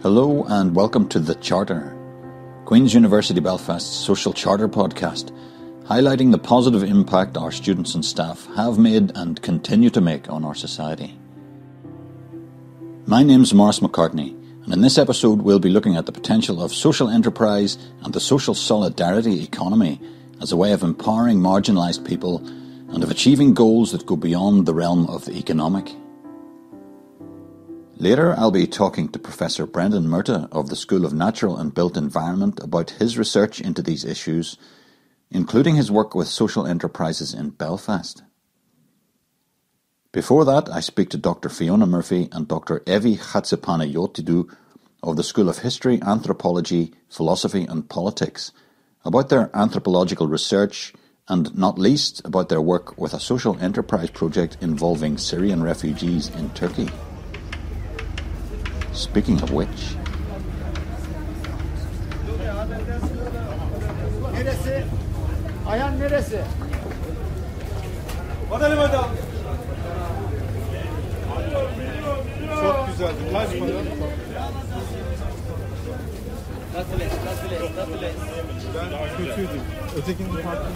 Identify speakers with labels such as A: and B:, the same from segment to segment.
A: Hello and welcome to The Charter, Queen's University Belfast's social charter podcast, highlighting the positive impact our students and staff have made and continue to make on our society. My name's Maurice McCartney, and in this episode we'll be looking at the potential of social enterprise and the social solidarity economy as a way of empowering marginalised people and of achieving goals that go beyond the realm of the economic. Later, I'll be talking to Professor Brendan Murtagh of the School of Natural and Built Environment about his research into these issues, including his work with social enterprises in Belfast. Before that, I speak to Dr. Fiona Murphy and Dr. Evi Chatzipanagiotou of the School of History, Anthropology, Philosophy and Politics about their anthropological research and not least about their work with a social enterprise project involving Syrian refugees in Turkey. Speaking of which.
B: Neresi? Ayhan neresi?
C: Bakalım hocam. Çok güzeldi. Kaç para? Ben kötüydüm. Ötekinin farklı.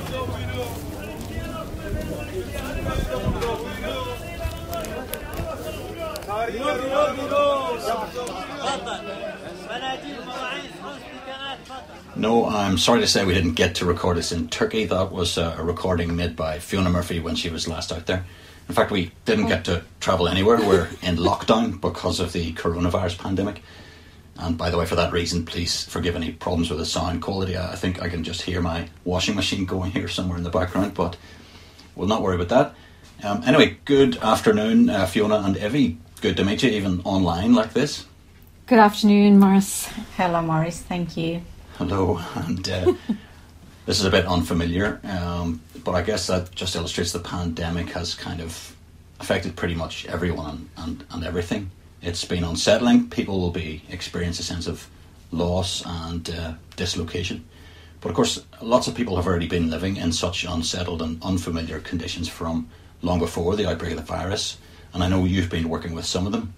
A: No, I'm sorry to say we didn't get to record this in Turkey. That was uh, a recording made by Fiona Murphy when she was last out there. In fact, we didn't get to travel anywhere. We're in lockdown because of the coronavirus pandemic. And by the way, for that reason, please forgive any problems with the sound quality. I think I can just hear my washing machine going here somewhere in the background, but we'll not worry about that. Um, anyway, good afternoon, uh, Fiona and Evie. Good to meet you, even online like this.
D: Good afternoon, Morris.
E: Hello, Morris. Thank you.
A: Hello, and uh, this is a bit unfamiliar, um, but I guess that just illustrates the pandemic has kind of affected pretty much everyone and, and everything. It's been unsettling. People will be experience a sense of loss and uh, dislocation. But of course, lots of people have already been living in such unsettled and unfamiliar conditions from long before the outbreak of the virus. And I know you've been working with some of them.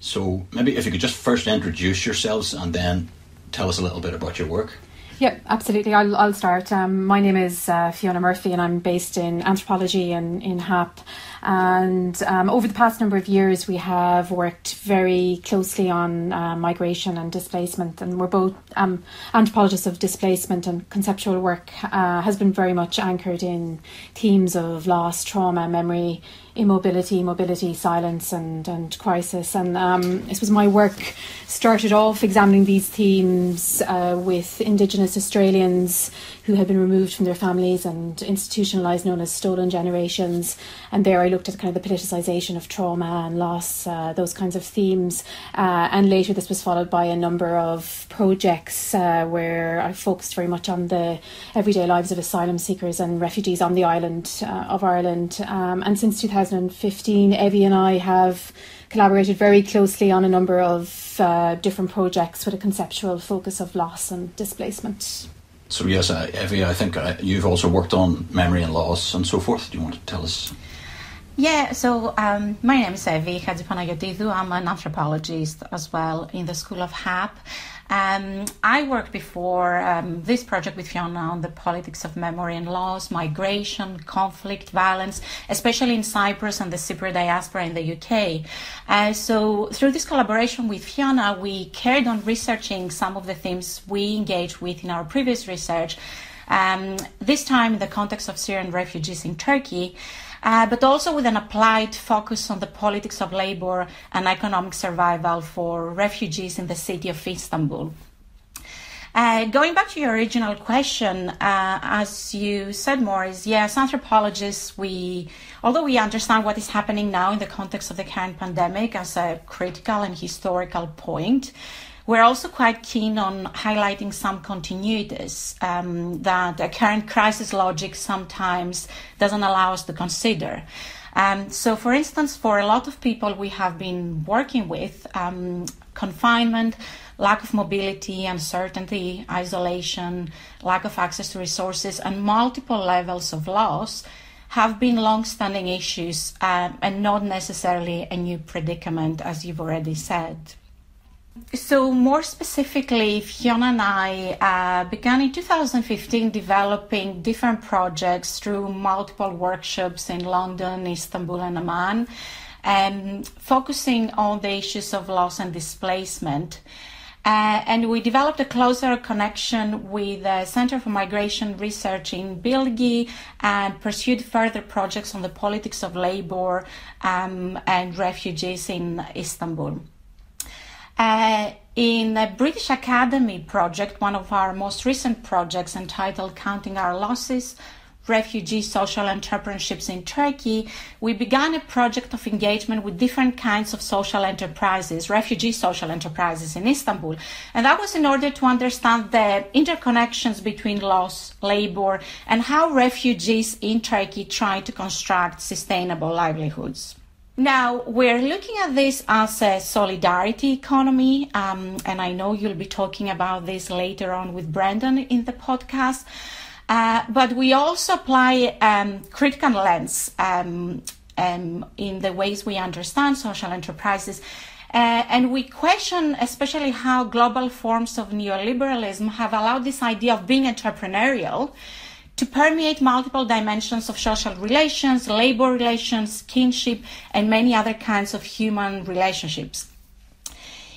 A: So maybe if you could just first introduce yourselves and then tell us a little bit about your work.
D: Yep, absolutely. I'll, I'll start. Um, my name is uh, Fiona Murphy, and I'm based in anthropology in, in HAP. And um, over the past number of years, we have worked very closely on uh, migration and displacement. And we're both um, anthropologists of displacement, and conceptual work uh, has been very much anchored in themes of loss, trauma, memory, immobility, mobility, silence, and, and crisis. And um, this was my work started off examining these themes uh, with Indigenous Australians who had been removed from their families and institutionalised, known as stolen generations. And there I looked at kind of the politicisation of trauma and loss, uh, those kinds of themes. Uh, and later this was followed by a number of projects uh, where I focused very much on the everyday lives of asylum seekers and refugees on the island uh, of Ireland. Um, and since 2015, Evie and I have collaborated very closely on a number of uh, different projects with a conceptual focus of loss and displacement.
A: So yes, uh, Evie, I think uh, you've also worked on memory and loss and so forth. Do you want to tell us?
E: Yeah, so um, my name is Evi Chatzipanagiotou. I'm an anthropologist as well in the School of HAP. Um, I worked before um, this project with Fiona on the politics of memory and loss, migration, conflict, violence, especially in Cyprus and the Cypriot diaspora in the UK. Uh, so, through this collaboration with Fiona, we carried on researching some of the themes we engaged with in our previous research. Um, this time, in the context of Syrian refugees in Turkey uh, but also with an applied focus on the politics of labor and economic survival for refugees in the city of Istanbul. Uh, going back to your original question, uh, as you said, Morris, yes, anthropologists, we, although we understand what is happening now in the context of the current pandemic as a critical and historical point, we're also quite keen on highlighting some continuities um, that a current crisis logic sometimes doesn't allow us to consider. Um, so, for instance, for a lot of people we have been working with, um, confinement, lack of mobility, uncertainty, isolation, lack of access to resources, and multiple levels of loss have been long standing issues uh, and not necessarily a new predicament, as you've already said. So, more specifically, Fiona and I uh, began in 2015 developing different projects through multiple workshops in London, Istanbul, and Amman, um, focusing on the issues of loss and displacement. Uh, and we developed a closer connection with the Center for Migration Research in Bilgi and pursued further projects on the politics of labor um, and refugees in Istanbul. Uh, in the British Academy project, one of our most recent projects entitled Counting Our Losses, refugee social entrepreneurships in Turkey, we began a project of engagement with different kinds of social enterprises, refugee social enterprises in Istanbul. And that was in order to understand the interconnections between loss, labor, and how refugees in Turkey try to construct sustainable livelihoods. Now, we're looking at this as a solidarity economy, um, and I know you'll be talking about this later on with Brendan in the podcast. Uh, but we also apply um, critical lens um, um, in the ways we understand social enterprises. Uh, and we question especially how global forms of neoliberalism have allowed this idea of being entrepreneurial to permeate multiple dimensions of social relations, labor relations, kinship, and many other kinds of human relationships.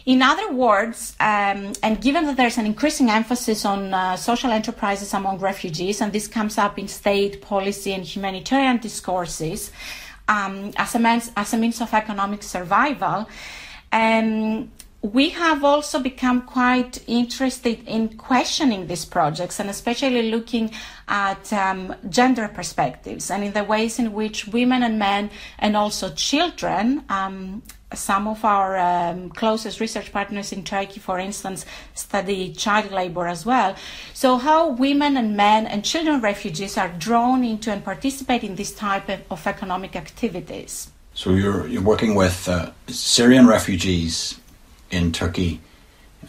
E: In other words, um, and given that there's an increasing emphasis on uh, social enterprises among refugees, and this comes up in state policy and humanitarian discourses um, as, a means, as a means of economic survival, um, we have also become quite interested in questioning these projects and especially looking at um, gender perspectives and in the ways in which women and men and also children um, some of our um, closest research partners in Turkey, for instance, study child labor as well. So, how women and men and children refugees are drawn into and participate in this type of, economic activities.
A: So, you're, you're working with uh, Syrian refugees in Turkey.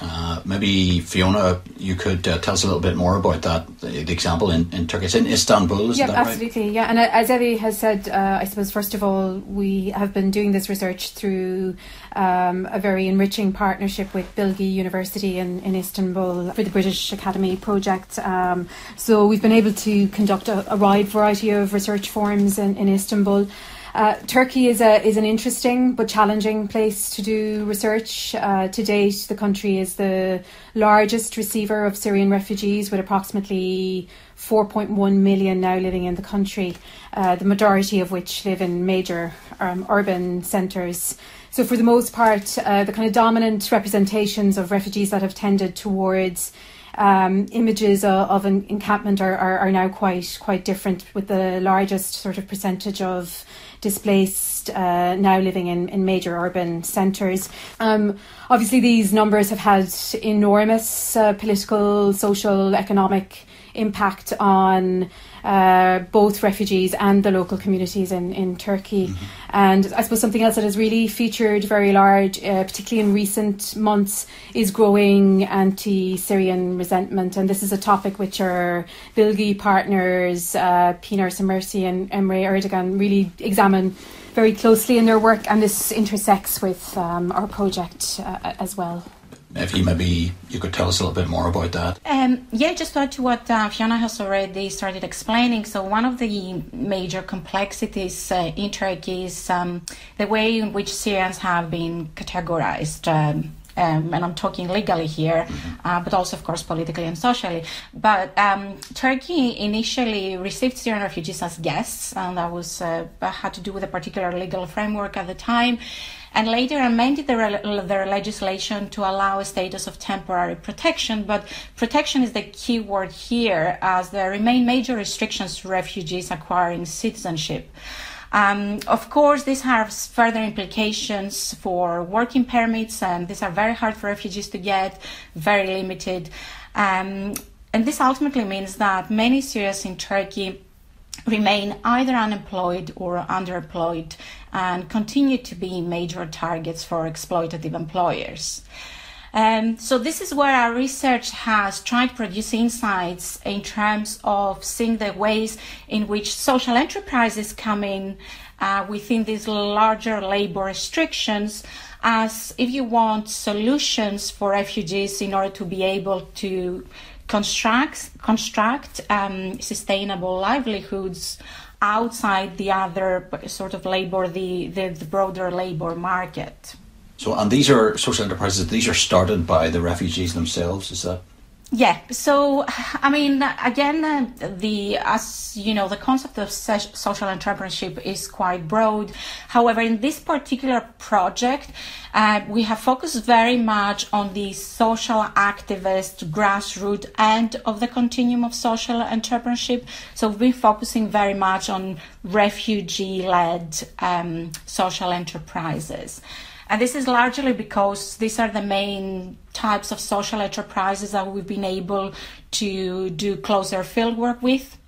A: Uh, maybe Fiona, you could uh, tell us a little bit more about that. The, the example in, in Turkey, it's in Istanbul, is
D: yeah,
A: that
D: absolutely.
A: right?
D: Yeah, and uh, as Evie has said, uh, I suppose first of all, we have been doing this research through um, a very enriching partnership with Bilgi University in, in Istanbul for the British Academy project. Um, so we've been able to conduct a, a wide variety of research forums in, in Istanbul. Uh, Turkey is a is an interesting but challenging place to do research. Uh, to date, the country is the largest receiver of Syrian refugees, with approximately 4.1 million now living in the country. Uh, the majority of which live in major um, urban centres. So, for the most part, uh, the kind of dominant representations of refugees that have tended towards um, images of, of an encampment are, are, are, now quite quite different, with the largest sort of percentage of displaced uh, now living in, in major urban centres. Um, obviously, these numbers have had enormous uh, political, social, economic impact on uh, both refugees and the local communities in, in Turkey. Mm-hmm. And I suppose something else that has really featured very large, uh, particularly in recent months, is growing anti Syrian resentment. And this is a topic which our Bilgi partners, uh, Pinar Semerci and Emre Erdogan, really examine very closely in their work. And this intersects with um, our project uh, as well
A: if you maybe you could tell us a little bit more about that.
E: Um, yeah, just to add to what uh, Fiona has already started explaining. So one of the major complexities uh, in Turkey is um, the way in which Syrians have been categorized. Um, um, and I'm talking legally here, mm-hmm. uh, but also, of course, politically and socially. But um, Turkey initially received Syrian refugees as guests, and that was uh, had to do with a particular legal framework at the time and later amended their, their legislation to allow a status of temporary protection. But protection is the key word here, as there remain major restrictions to refugees acquiring citizenship. Um, of course, this has further implications for working permits, and these are very hard for refugees to get, very limited. Um, and this ultimately means that many Syrians in Turkey remain either unemployed or underemployed and continue to be major targets for exploitative employers. Um, so this is where our research has tried to produce insights in terms of seeing the ways in which social enterprises come in uh, within these larger labor restrictions as if you want solutions for refugees in order to be able to construct construct um, sustainable livelihoods outside the other sort of labor the, the, the broader labor market
A: So, and these are social enterprises. These are started by the refugees themselves. Is that?
E: Yeah. So, I mean, again, the as you know, the concept of social entrepreneurship is quite broad. However, in this particular project, uh, we have focused very much on the social activist grassroots end of the continuum of social entrepreneurship. So, we've been focusing very much on refugee-led um, social enterprises. And this is largely because these are the main types of social enterprises that we've been able to do closer fieldwork with.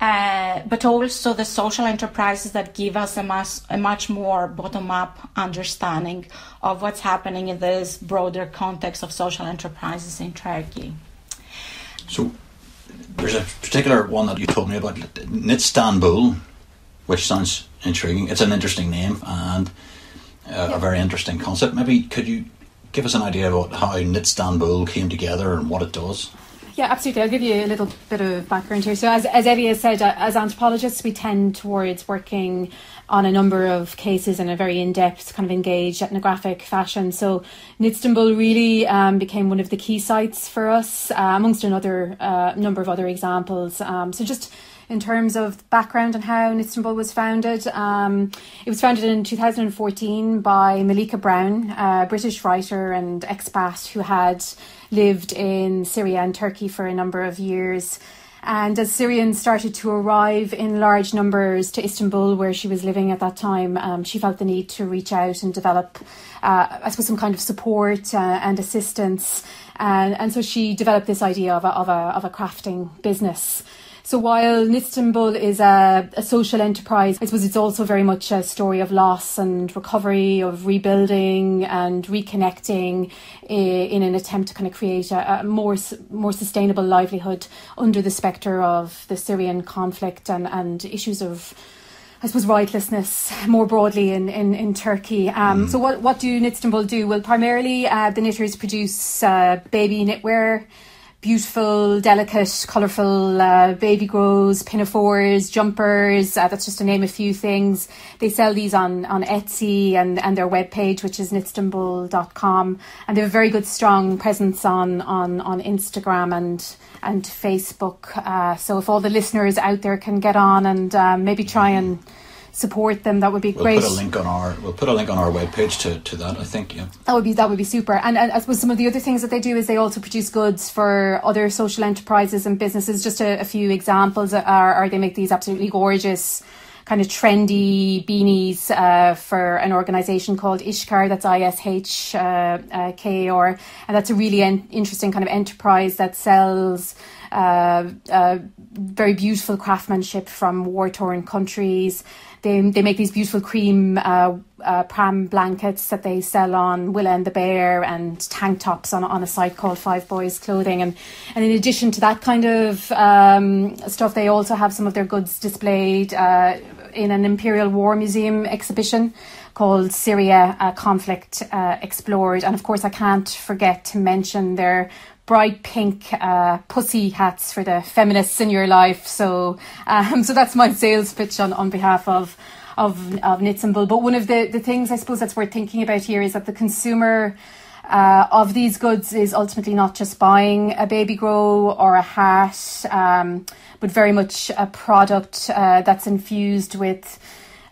E: Uh, but also the social enterprises that give us a, mass, a much more bottom up understanding of what's happening in this broader context of social enterprises in Turkey.
A: So, there's a particular one that you told me about, Knitstanbul, which sounds intriguing. It's an interesting name and uh, a very interesting concept. Maybe could you give us an idea about how Knitstanbul came together and what it does?
D: Yeah, absolutely. I'll give you a little bit of background here. So, as, as Evie has said, uh, as anthropologists, we tend towards working on a number of cases in a very in depth, kind of engaged ethnographic fashion. So, Knitstanbul really um, became one of the key sites for us, uh, amongst another uh, number of other examples. Um, so, just in terms of background and how Knitstanbul was founded. Um, it was founded in 2014 by Malika Brown, a British writer and expat who had lived in Syria and Turkey for a number of years. And as Syrians started to arrive in large numbers to Istanbul, where she was living at that time, um, she felt the need to reach out and develop, uh, I suppose, some kind of support uh, and assistance. And, and so she developed this idea of a, of a, of a crafting business. So while Knitstanbul is a, a, social enterprise, I suppose it's also very much a story of loss and recovery, of rebuilding and reconnecting in an attempt to kind of create a, a more more sustainable livelihood under the spectre of the Syrian conflict and, and issues of I suppose rightlessness more broadly in, in, in Turkey. Um, mm. So what, what do Knitstanbul do? Well, primarily uh, the knitters produce uh, baby knitwear, beautiful, delicate, colourful uh, baby grows, pinafores, jumpers. Uh, that's just to name a few things. They sell these on, on Etsy and, and their webpage, which is knitstanbul.com. And they have a very good, strong presence on, on, on Instagram and, and Facebook. Uh, so if all the listeners out there can get on and um, maybe try and support them. That would be
A: we'll
D: great.
A: Put a link on our we'll put a link on our webpage to, to that. I think yeah.
D: That would be that would be super. And, and I suppose some of the other things that they do is they also produce goods for other social enterprises and businesses. Just a, a few examples are, are they make these absolutely gorgeous kind of trendy beanies uh, for an organisation called Ishkar. That's I S H uh, uh, K R, and that's a really en- interesting kind of enterprise that sells. Uh, uh, very beautiful craftsmanship from war torn countries. They, they make these beautiful cream uh, uh, pram blankets that they sell on Willa and the Bear and tank tops on, on a site called Five Boys Clothing. And, and in addition to that kind of um, stuff, they also have some of their goods displayed uh, in an Imperial War Museum exhibition called Syria uh, Conflict uh, Explored. And of course, I can't forget to mention their bright pink uh, pussy hats for the feminists in your life. So, um, so that's my sales pitch on, on behalf of of of Knitstanbul. But one of the the things I suppose that's worth thinking about here is that the consumer. Uh, of these goods is ultimately not just buying a baby grow or a hat, um, but very much a product uh, that's infused with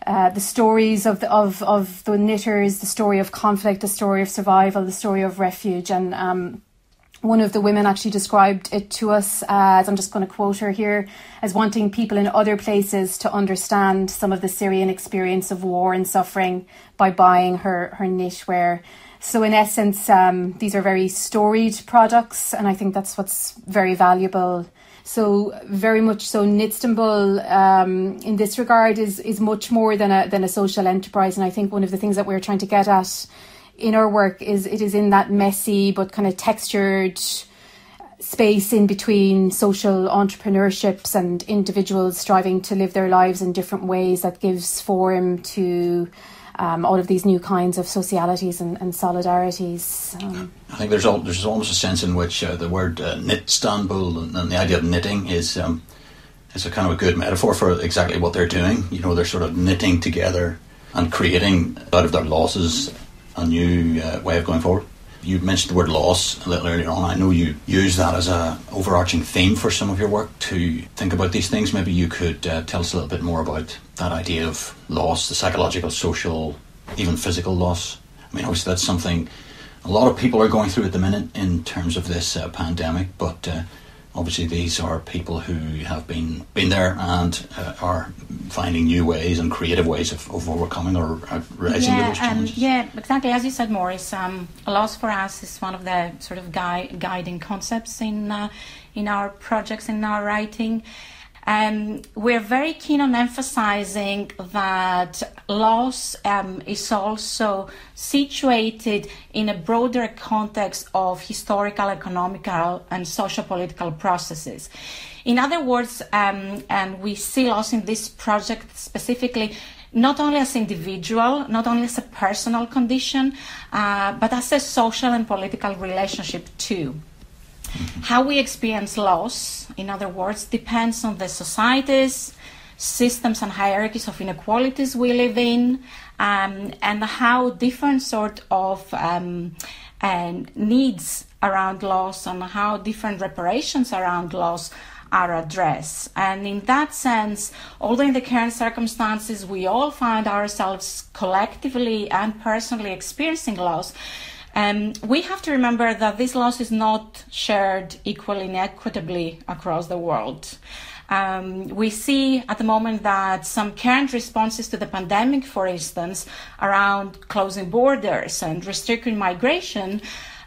D: uh, the stories of the of of the knitters, the story of conflict, the story of survival, the story of refuge, and um, one of the women actually described it to us as I'm just going to quote her here as wanting people in other places to understand some of the Syrian experience of war and suffering by buying her her knitwear. So in essence, um, these are very storied products, and I think that's what's very valuable. So very much so, Knitstanbul um, in this regard is is much more than a than a social enterprise, and I think one of the things that we're trying to get at in our work is it is in that messy but kind of textured space in between social entrepreneurships and individuals striving to live their lives in different ways that gives form to um, all of these new kinds of socialities and, and solidarities. Um,
A: I think there's all, there's almost a sense in which uh, the word uh, knit Istanbul and, and, the idea of knitting is um, is a kind of a good metaphor for exactly what they're doing. You know, they're sort of knitting together and creating out of their losses a new uh, way of going forward. You mentioned the word loss a little earlier on. I know you use that as a overarching theme for some of your work to think about these things. Maybe you could uh, tell us a little bit more about that idea of loss, the psychological, social, even physical loss. I mean, obviously that's something a lot of people are going through at the minute in terms of this uh, pandemic, but uh, obviously these are people who have been been there and uh, are finding new ways and creative ways of, of overcoming or uh, rising
E: yeah,
A: to those
E: um, yeah, exactly. As you said, Maurice, um, loss for us is one of the sort of gui- guiding concepts in uh, in our projects in our writing. Um, we're very keen on emphasizing that loss um, is also situated in a broader context of historical, economical, and social political processes. In other words, um, and we see loss in this project specifically not only as individual, not only as a personal condition, uh, but as a social and political relationship too. How we experience loss, in other words, depends on the societies, systems, and hierarchies of inequalities we live in, um, and how different sort of um, and needs around loss and how different reparations around loss are addressed. And in that sense, although in the current circumstances we all find ourselves collectively and personally experiencing loss, um, we have to remember that this loss is not shared equally and equitably across the world. Um, we see at the moment that some current responses to the pandemic, for instance, around closing borders and restricting migration,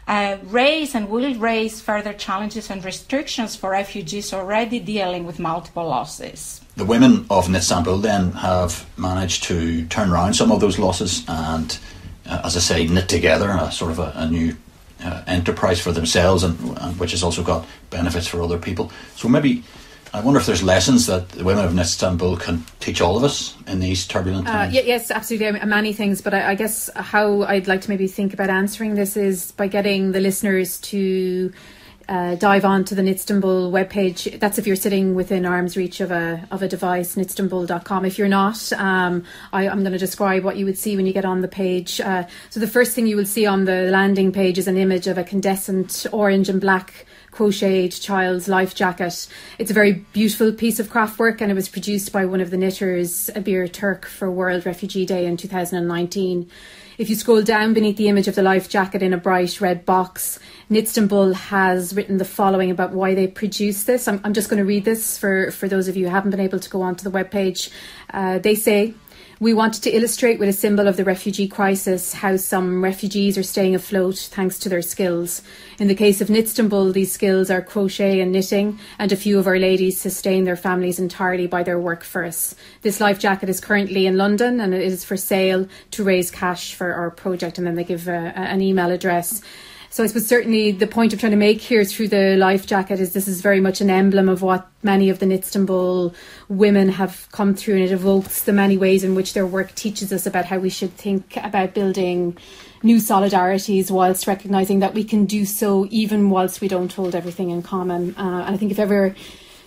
E: uh, raise and will raise further challenges and restrictions for refugees already dealing with multiple losses.
A: The women of Knitstanbul then have managed to turn around some of those losses and uh, as I say, knit together a sort of a, a new uh, enterprise for themselves, and, and, which has also got benefits for other people. So maybe I wonder if there's lessons that the women of Knitstanbul can teach all of us in these turbulent
D: Uh,
A: times.
D: y- yes, absolutely. Many things, but I, I guess how I'd like to maybe think about answering this is by getting the listeners to uh, dive onto the Knitstanbul webpage. That's if you're sitting within arm's reach of a of a device, knitstanbul.com. If you're not, um, I, I'm going to describe what you would see when you get on the page. Uh, so the first thing you will see on the landing page is an image of a condescent orange and black crocheted child's life jacket. It's a very beautiful piece of craft work and it was produced by one of the knitters, Abir Turk, for World Refugee Day in 2019. If you scroll down beneath the image of the life jacket in a bright red box, Knitstanbul has written the following about why they produced this. I'm, I'm just going to read this for, for those of you who haven't been able to go onto the webpage. Uh, they say, we wanted to illustrate with a symbol of the refugee crisis how some refugees are staying afloat thanks to their skills. In the case of Knitstanbul, these skills are crochet and knitting, and a few of our ladies sustain their families entirely by their work for us. This life jacket is currently in London and it is for sale to raise cash for our project, and then they give a, an email address. So I suppose certainly the point I'm trying to make here through the life jacket is this is very much an emblem of what many of the Knitstanbul women have come through and it evokes the many ways in which their work teaches us about how we should think about building new solidarities whilst recognising that we can do so even whilst we don't hold everything in common. Uh, and I think if ever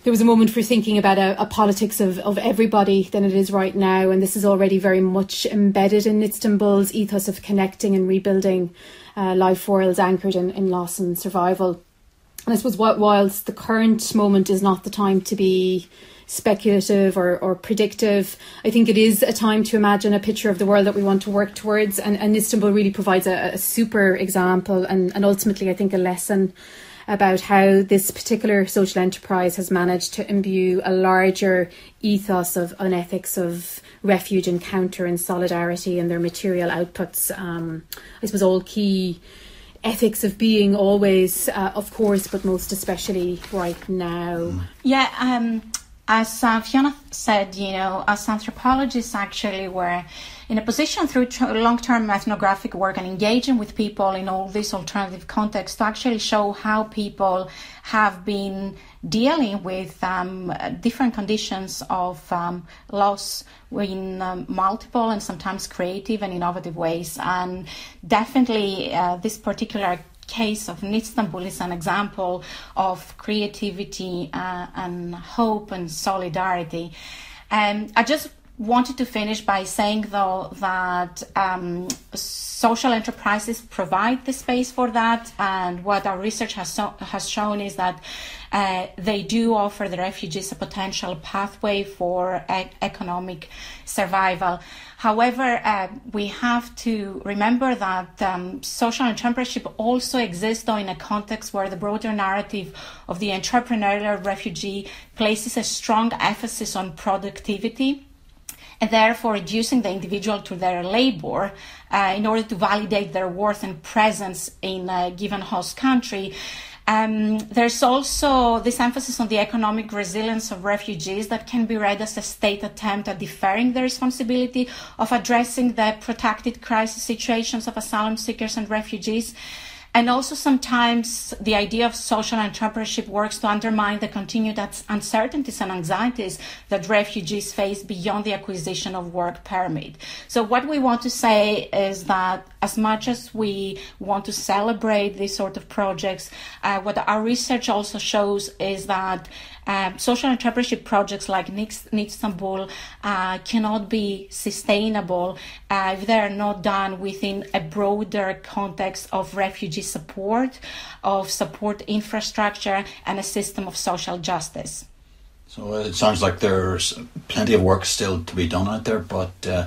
D: there was a moment for thinking about a, a, politics of, of everybody than it is right now. And this is already very much embedded in Knitstanbul's ethos of connecting and rebuilding uh, life worlds anchored in, in loss and survival. And I suppose whilst the current moment is not the time to be speculative or, or predictive, I think it is a time to imagine a picture of the world that we want to work towards. And, and Knitstanbul really provides a, a super example and, and ultimately, I think, a lesson about how this particular social enterprise has managed to imbue a larger ethos of an ethics of refuge encounter and solidarity in their material outputs. Um, I suppose all key ethics of being always, uh, of course, but most especially right now.
E: Yeah, um, as uh, Fiona said, you know, as anthropologists, actually, we're in a position through long-term ethnographic work and engaging with people in all these alternative contexts to actually show how people have been dealing with um, different conditions of um, loss in um, multiple and sometimes creative and innovative ways. And definitely, uh, this particular case of Knitstanbul is an example of creativity uh, and hope and solidarity. And I just wanted to finish by saying, though, that um, social enterprises provide the space for that, and what our research has, so- has shown is that uh, they do offer the refugees a potential pathway for economic survival. However, uh, we have to remember that um, social entrepreneurship also exists, though, in a context where the broader narrative of the entrepreneurial refugee places a strong emphasis on productivity and therefore reducing the individual to their labor uh, in order to validate their worth and presence in a given host country. Um, there's also this emphasis on the economic resilience of refugees that can be read as a state attempt at deferring the responsibility of addressing the protracted crisis situations of asylum seekers and refugees. And also, sometimes the idea of social entrepreneurship works to undermine the continued uncertainties and anxieties that refugees face beyond the acquisition of work permit. So, what we want to say is that as much as we want to celebrate these sort of projects, uh, what our research also shows is that um, social entrepreneurship projects like Knitstanbul uh, cannot be sustainable uh, if they are not done within a broader context of refugee support, of support infrastructure, and a system of social justice.
A: So uh, it sounds like there's plenty of work still to be done out there, but uh,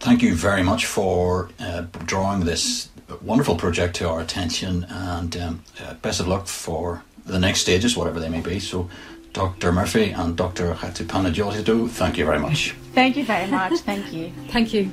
A: thank you very much for uh, drawing this wonderful project to our attention, and um, uh, best of luck for the next stages, whatever they may be. So Dr. Murphy and Dr. Hatipanagiotidou, thank you very much.
E: Thank you very much. Thank you.
D: Thank you.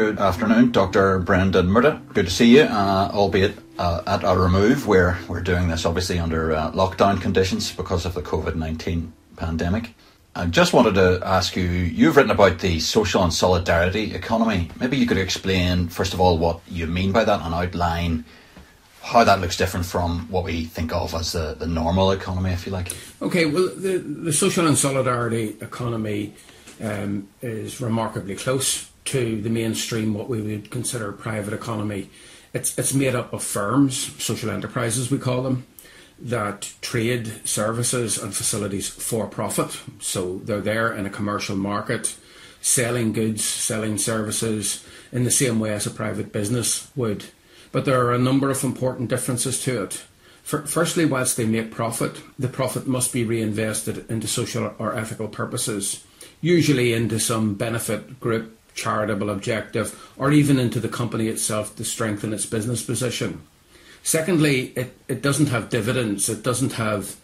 A: Good afternoon, Dr. Brendan Murtagh. Good to see you, uh, albeit uh, at a remove. We're, we're doing this obviously under uh, lockdown conditions because of the COVID 19 pandemic. I just wanted to ask you you've written about the social and solidarity economy. Maybe you could explain, first of all, what you mean by that and outline how that looks different from what we think of as the, the normal economy, if you like.
F: Okay, well, the, the social and solidarity economy um, is remarkably close to the mainstream, what we would consider private economy. It's, it's made up of firms, social enterprises, we call them that trade services and facilities for profit. So they're there in a commercial market, selling goods, selling services in the same way as a private business would. But there are a number of important differences to it. firstly, whilst they make profit, the profit must be reinvested into social or ethical purposes, usually into some benefit group, charitable objective, or even into the company itself to strengthen its business position. Secondly, it, it doesn't have dividends, it doesn't have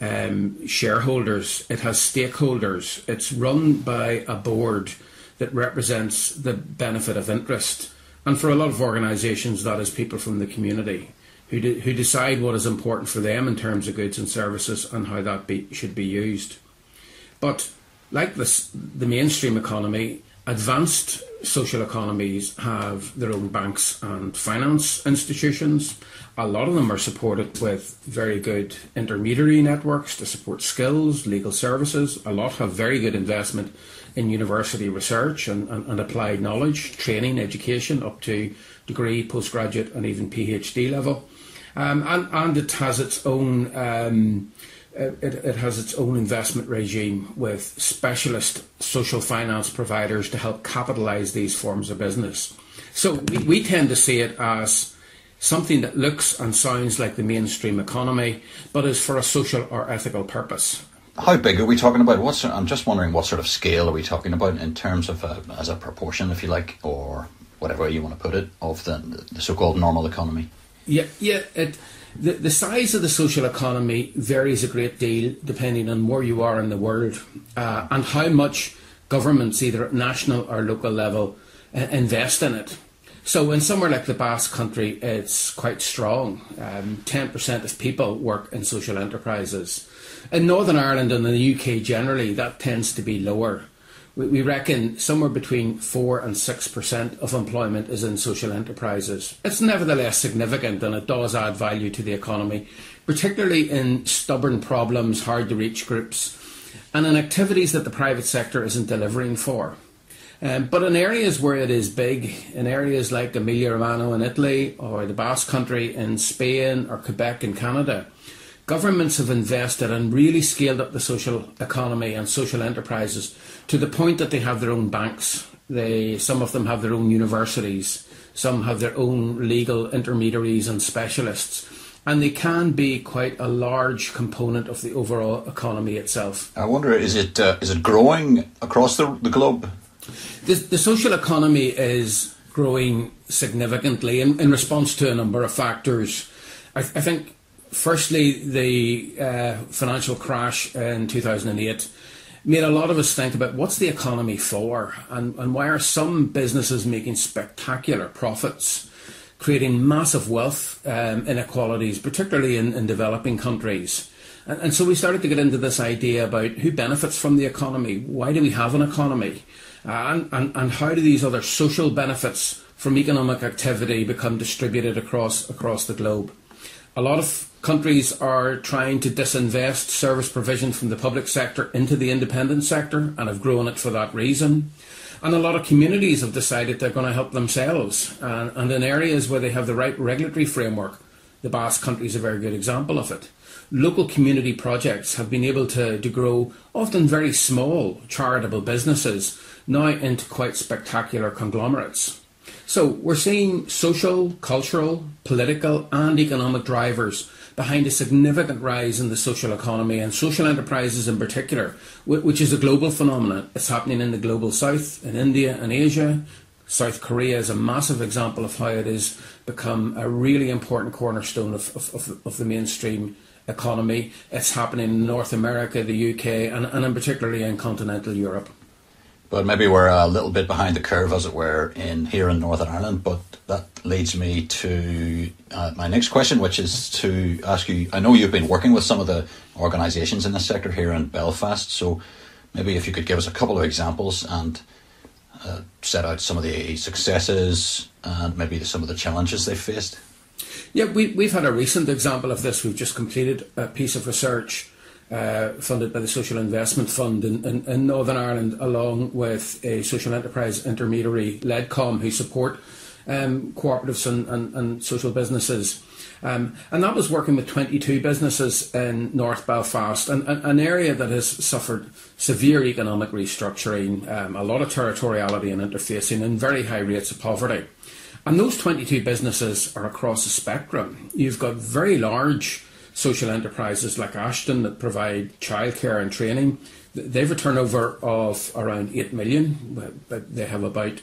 F: um, shareholders, it has stakeholders. It's run by a board that represents the benefit of interest. And for a lot of organisations, that is people from the community who, de- who decide what is important for them in terms of goods and services and how that be, should be used. But like this, the mainstream economy, advanced social economies have their own banks and finance institutions. A lot of them are supported with very good intermediary networks to support skills, legal services. A lot have very good investment in university research and, and, and applied knowledge, training, education up to degree, postgraduate, and even PhD level. Um, and, and it has its own um, it, it has its own investment regime with specialist social finance providers to help capitalise these forms of business. So we, we tend to see it as something that looks and sounds like the mainstream economy, but is for a social or ethical purpose.
A: How big are we talking about? What's I'm just wondering what sort of scale are we talking about in terms of a, as a proportion, if you like, or whatever you want to put it, of the, the so-called normal economy.
F: Yeah, yeah. It, the, the size of the social economy varies a great deal depending on where you are in the world uh, and how much governments, either at national or local level, uh, invest in it. So in somewhere like the Basque Country, it's quite strong. Um, 10% of people work in social enterprises. In Northern Ireland and in the UK generally, that tends to be lower. We, reckon somewhere between 4 and 6% of employment is in social enterprises. It's nevertheless significant and it does add value to the economy, particularly in stubborn problems, hard to reach groups, and in activities that the private sector isn't delivering for. Um, but in areas where it is big, in areas like Emilia Romagna in Italy or the Basque Country in Spain or Quebec in Canada, governments have invested and really scaled up the social economy and social enterprises to the point that they have their own banks. They, some of them have their own universities, some have their own legal intermediaries and specialists and they can be quite a large component of the overall economy itself.
A: I wonder, is it uh, is it growing across the, the globe?
F: The, the social economy is growing significantly in, in response to a number of factors. I, I think, firstly, the uh, financial crash in 2008 made a lot of us think about what's the economy for and, and why are some businesses making spectacular profits, creating massive wealth um, inequalities, particularly in, in developing countries. And, and so we started to get into this idea about who benefits from the economy, why do we have an economy? and, and, and how do these other social benefits from economic activity become distributed across across the globe? A lot of countries are trying to disinvest service provision from the public sector into the independent sector and have grown it for that reason. And a lot of communities have decided they're going to help themselves. And, and in areas where they have the right regulatory framework, the Basque Country is a very good example of it local community projects have been able to, to grow often very small charitable businesses now into quite spectacular conglomerates. So we're seeing social, cultural, political, and economic drivers behind a significant rise in the social economy and social enterprises in particular, which is a global phenomenon. It's happening in the global south, in India and Asia. South Korea is a massive example of how it has become a really important cornerstone of, of, of, the mainstream economy. It's happening in North America, the UK, and, and in particularly in continental Europe.
A: But maybe we're a little bit behind the curve, as it were, in here in Northern Ireland. But that leads me to uh, my next question, which is to ask you. I know you've been working with some of the organisations in this sector here in Belfast, so maybe if you could give us a couple of examples and uh, set out some of the successes and maybe some of the challenges they've faced.
F: Yeah, we, we've had a recent example of this. We've just completed a piece of research uh, funded by the Social Investment Fund in, in, in, Northern Ireland, along with a social enterprise intermediary, LEDCOM, who support um, cooperatives and, and, and, social businesses. Um, and that was working with 22 businesses in North Belfast, an, an area that has suffered severe economic restructuring, um, a lot of territoriality and interfacing, and very high rates of poverty. And those 22 businesses are across the spectrum. You've got very large social enterprises like Ashton that provide childcare and training. They have a turnover of around 8 million, but they have about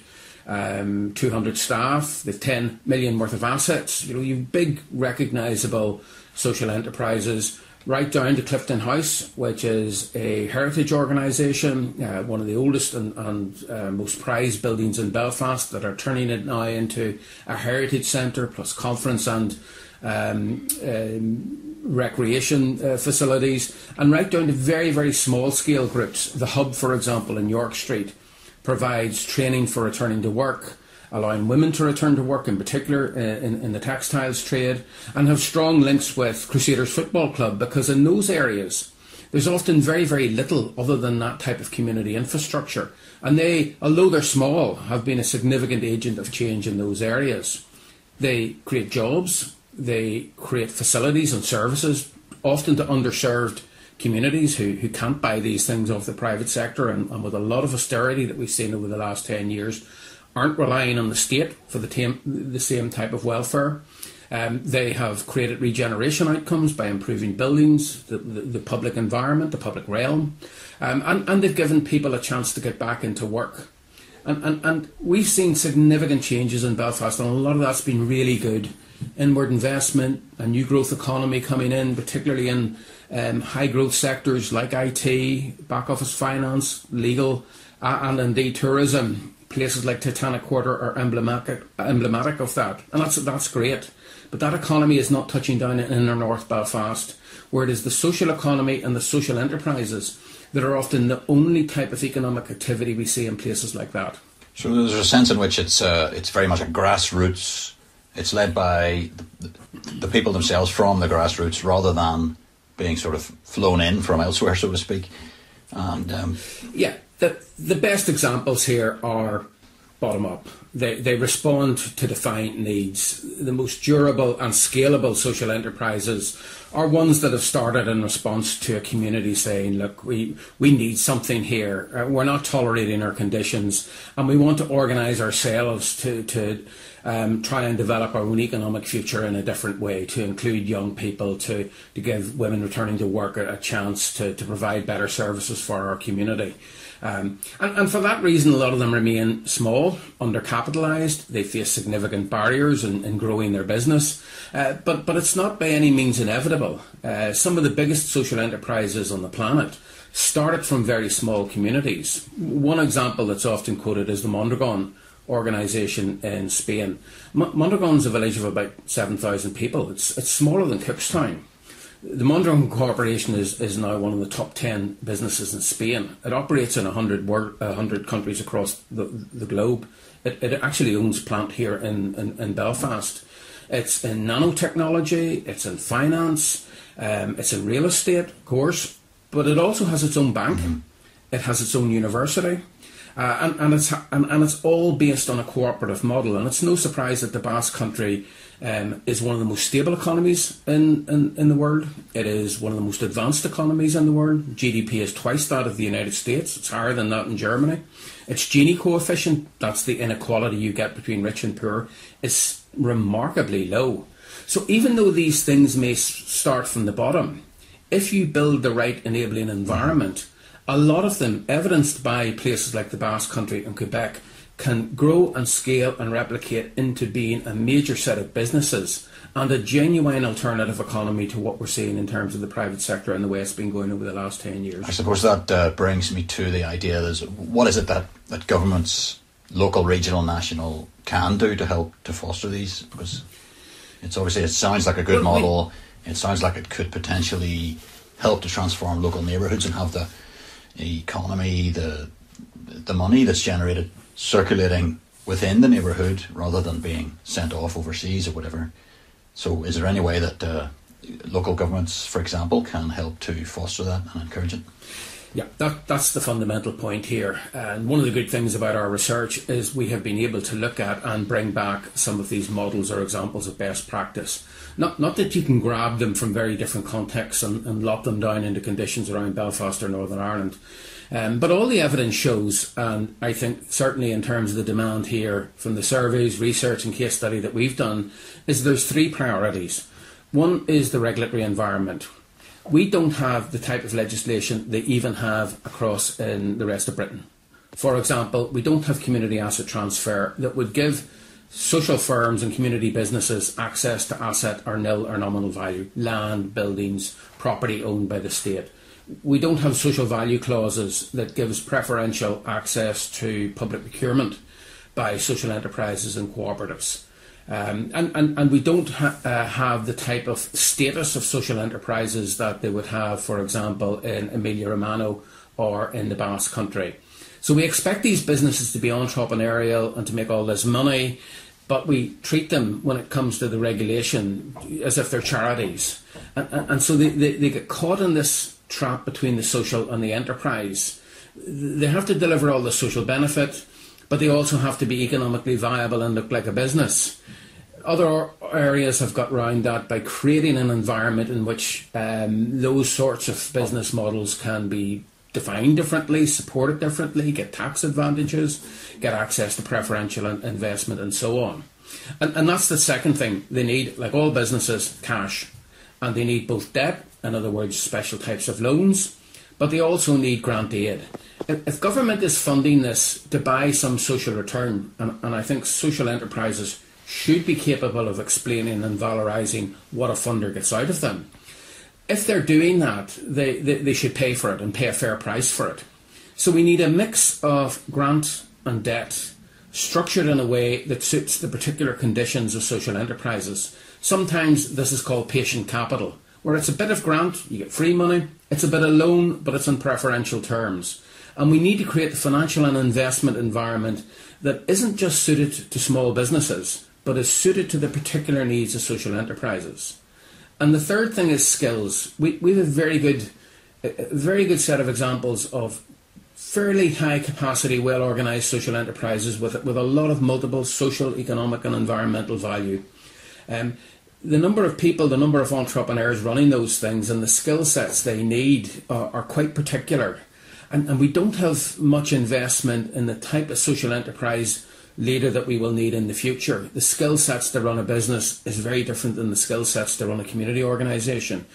F: um, 200 staff, they've 10 million worth of assets. You know, you've big recognisable social enterprises right down to Clifton House, which is a heritage organisation, uh, one of the oldest and, and uh, most prized buildings in Belfast, that are turning it now into a heritage centre plus conference and um, um, recreation uh, facilities, and right down to very, very small scale groups. The Hub, for example, in York Street, provides training for returning to work allowing women to return to work, in particular uh, in, in the textiles trade, and have strong links with Crusaders Football Club because in those areas there's often very, very little other than that type of community infrastructure. And they, although they're small, have been a significant agent of change in those areas. They create jobs, they create facilities and services, often to underserved communities who, who can't buy these things off the private sector. And, and with a lot of austerity that we've seen over the last 10 years, aren't relying on the state for the, tam- the same type of welfare. Um, they have created regeneration outcomes by improving buildings, the, the, the public environment, the public realm, um, and, and they've given people a chance to get back into work. And, and, and we've seen significant changes in Belfast, and a lot of that's been really good. Inward investment, a new growth economy coming in, particularly in um, high growth sectors like IT, back office finance, legal, uh, and indeed tourism. Places like Titanic Quarter are emblematic, emblematic of that, and that's that's great. But that economy is not touching down in inner North Belfast, where it is the social economy and the social enterprises that are often the only type of economic activity we see in places like that.
A: So there's a sense in which it's uh, it's very much a grassroots. It's led by the, the people themselves from the grassroots, rather than being sort of flown in from elsewhere, so to speak. And um,
F: yeah, the the best examples here are bottom up. They they respond to defined needs. The most durable and scalable social enterprises are ones that have started in response to a community saying, "Look, we we need something here. Uh, we're not tolerating our conditions, and we want to organise ourselves to to." Um, try and develop our own economic future in a different way to include young people, to, to give women returning to work a, a chance to, to provide better services for our community. Um, and, and, for that reason, a lot of them remain small, undercapitalised. They face significant barriers in, in growing their business. Uh, but, but it's not by any means inevitable. Uh, some of the biggest social enterprises on the planet started from very small communities. One example that's often quoted is the Mondragon organisation in Spain. M- Mondragon is a village of about 7,000 people. It's, it's smaller than Cookstown. The Mondragon Corporation is, is now one of the top 10 businesses in Spain. It operates in 100, 100 countries across the, the globe. It, it actually owns plant here in, in, in Belfast. It's in nanotechnology, it's in finance, um, it's in real estate, of course, but it also has its own bank, it has its own university, uh, and, and, it's, and, and it's all based on a cooperative model. And it's no surprise that the Basque Country um, is one of the most stable economies in, in, in the world. It is one of the most advanced economies in the world. GDP is twice that of the United States. It's higher than that in Germany. Its Gini coefficient, that's the inequality you get between rich and poor, is remarkably low. So even though these things may start from the bottom, if you build the right enabling environment, a lot of them, evidenced by places like the Basque Country and Quebec, can grow and scale and replicate into being a major set of businesses and a genuine alternative economy to what we're seeing in terms of the private sector and the way it's been going over the last 10 years.
A: I suppose that uh, brings me to the idea that what is it that, that governments, local, regional, national, can do to help to foster these? Because it's obviously, it sounds like a good well, model. We, it sounds like it could potentially help to transform local neighbourhoods and have the economy, the the money that's generated circulating within the neighbourhood rather than being sent off overseas or whatever. So, is there any way that uh, local governments, for example, can help to foster that and encourage it?
F: Yeah, that, that's the fundamental point here. And one of the good things about our research is we have been able to look at and bring back some of these models or examples of best practice. Not, not that you can grab them from very different contexts and, and lock them down into conditions around Belfast or Northern Ireland. Um, but all the evidence shows, and I think certainly in terms of the demand here from the surveys, research, and case study that we've done, is there's three priorities. One is the regulatory environment. We don't have the type of legislation they even have across in the rest of Britain. For example, we don't have community asset transfer that would give social firms and community businesses access to asset or nil or nominal value, land, buildings, property owned by the state we don't have social value clauses that gives preferential access to public procurement by social enterprises and cooperatives. Um, and, and, and we don't ha- uh, have the type of status of social enterprises that they would have, for example, in Emilia Romagna or in the Basque Country. So we expect these businesses to be entrepreneurial and to make all this money, but we treat them when it comes to the regulation as if they're charities. And, and, so they, they, they get caught in this trap between the social and the enterprise. They have to deliver all the social benefit, but they also have to be economically viable and look like a business. Other areas have got round that by creating an environment in which um, those sorts of business models can be defined differently, supported differently, get tax advantages, get access to preferential investment, and so on. And, and that's the second thing. They need, like all businesses, cash. And they need both debt in other words, special types of loans, but they also need grant aid. If government is funding this to buy some social return, and, and I think social enterprises should be capable of explaining and valorising what a funder gets out of them. If they're doing that, they, they, they should pay for it and pay a fair price for it. So we need a mix of grant and debt structured in a way that suits the particular conditions of social enterprises. Sometimes this is called patient capital, where it's a bit of grant, you get free money, it's a bit of loan, but it's on preferential terms. And we need to create the financial and investment environment that isn't just suited to small businesses, but is suited to the particular needs of social enterprises. And the third thing is skills. We, we have a very good, a very good set of examples of fairly high capacity, well organised social enterprises with, with a lot of multiple social, economic, and environmental value. Um, the number of people, the number of entrepreneurs running those things, and the skill sets they need are, are quite particular. And, and we don't have much investment in the type of social enterprise leader that we will need in the future. The skill sets to run a business is very different than the skill sets to run a community organisation.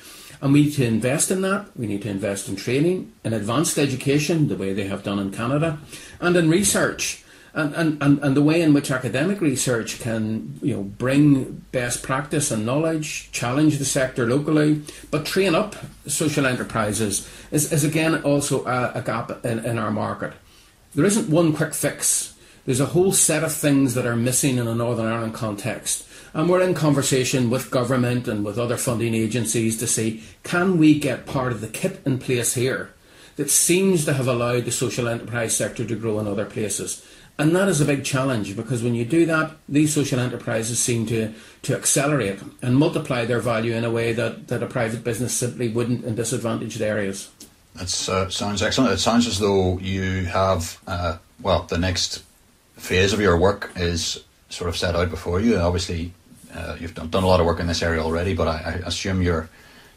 F: And we need to invest in that. We need to invest in training, in advanced education, the way they have done in Canada, and in research. And, and, and, and the way in which academic research can you know, bring best practice and knowledge, challenge the sector locally, but train up social enterprises is, is again also a, a gap in, in our market. There isn't one quick fix. There's a whole set of things that are missing in a Northern Ireland context. And we're in conversation with government and with other funding agencies to see can we get part of the kit in place here that seems to have allowed the social enterprise sector to grow in other places. And that is a big challenge because when you do that, these social enterprises seem to, to accelerate and multiply their value in a way that, that a private business simply wouldn't in disadvantaged areas.
A: That uh, sounds excellent. It sounds as though you have, uh, well, the next phase of your work is sort of set out before you. Obviously, uh, you've done, done a lot of work in this area already, but I, I assume you're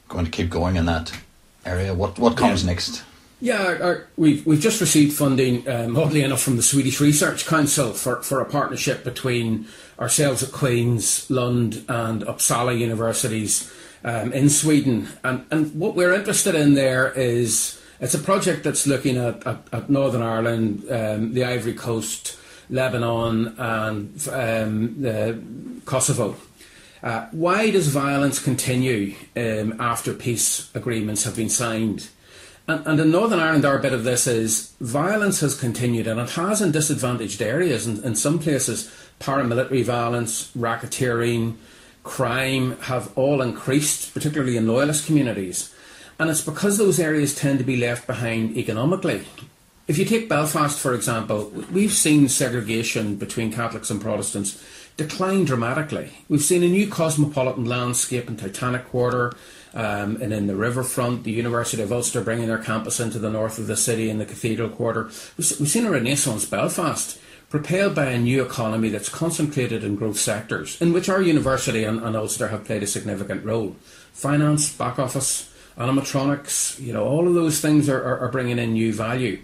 A: going to keep going in that area. What what comes
F: Yeah.
A: next?
F: Yeah, our, our, we've we've just received funding, um, oddly enough, from the Swedish Research Council for, for a partnership between ourselves at Queen's, Lund, and Uppsala universities um, in Sweden. And and what we're interested in there is it's a project that's looking at, at, at Northern Ireland, um, the Ivory Coast, Lebanon, and um, Kosovo. Uh, why does violence continue um, after peace agreements have been signed? And, and in Northern Ireland, our bit of this is violence has continued, and it has in disadvantaged areas. In, in some places, paramilitary violence, racketeering, crime have all increased, particularly in loyalist communities. And it's because those areas tend to be left behind economically. If you take Belfast, for example, we've seen segregation between Catholics and Protestants decline dramatically. We've seen a new cosmopolitan landscape in Titanic Quarter um, and in the riverfront, the University of Ulster bringing their campus into the north of the city in the Cathedral Quarter. We've seen a renaissance Belfast propelled by a new economy that's concentrated in growth sectors, in which our university and, and Ulster have played a significant role. Finance, back office, animatronics, you know, all of those things are, are, are bringing in new value.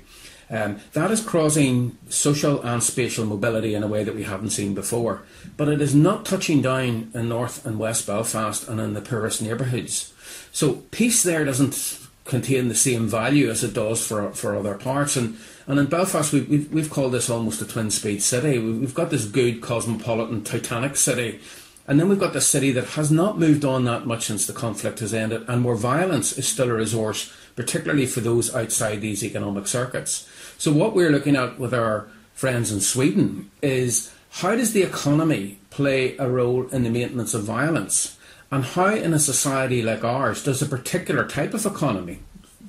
F: Um, that is causing social and spatial mobility in a way that we haven't seen before. But it is not touching down in North and West Belfast and in the poorest neighbourhoods. So peace there doesn't contain the same value as it does for for other parts. And and in Belfast, we, we've we've called this almost a twin speed city. We- We've got this good cosmopolitan Titanic city. And then we've got this city that has not moved on that much since the conflict has ended, and where violence is still a resource, particularly for those outside these economic circuits. So, what we're looking at with our friends in Sweden is how does the economy play a role in the maintenance of violence? And how, in a society like ours, does a particular type of economy,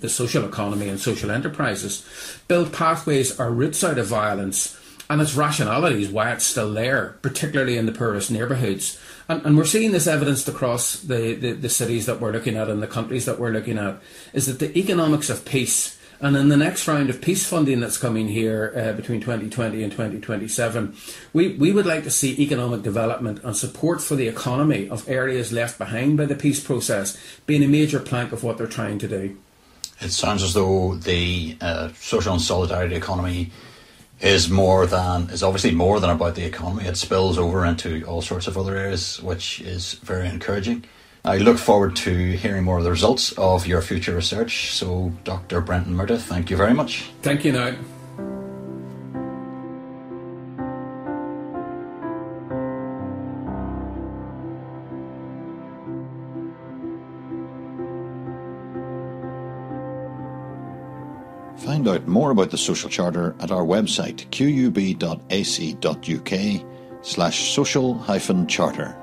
F: the social economy and social enterprises, build pathways or routes out of violence and its rationalities why it's still there, particularly in the poorest neighbourhoods. And, and we're seeing this evidenced across the, the, the cities that we're looking at and the countries that we're looking at, is that the economics of peace, and in the next round of peace funding that's coming here uh, between 2020 and 2027, we, we would like to see economic development and support for the economy of areas left behind by the peace process being a major plank of what they're trying to do.
A: It sounds as though the uh, social and solidarity economy is more than is obviously more than about the economy. It spills over into all sorts of other areas, which is very encouraging. I look forward to hearing more of the results of your future research. So, Dr. Brendan Murtagh, thank you very much.
F: Thank you now.
A: Find find out more about the Social Charter at our website qub.ac.uk slash social hyphen charter.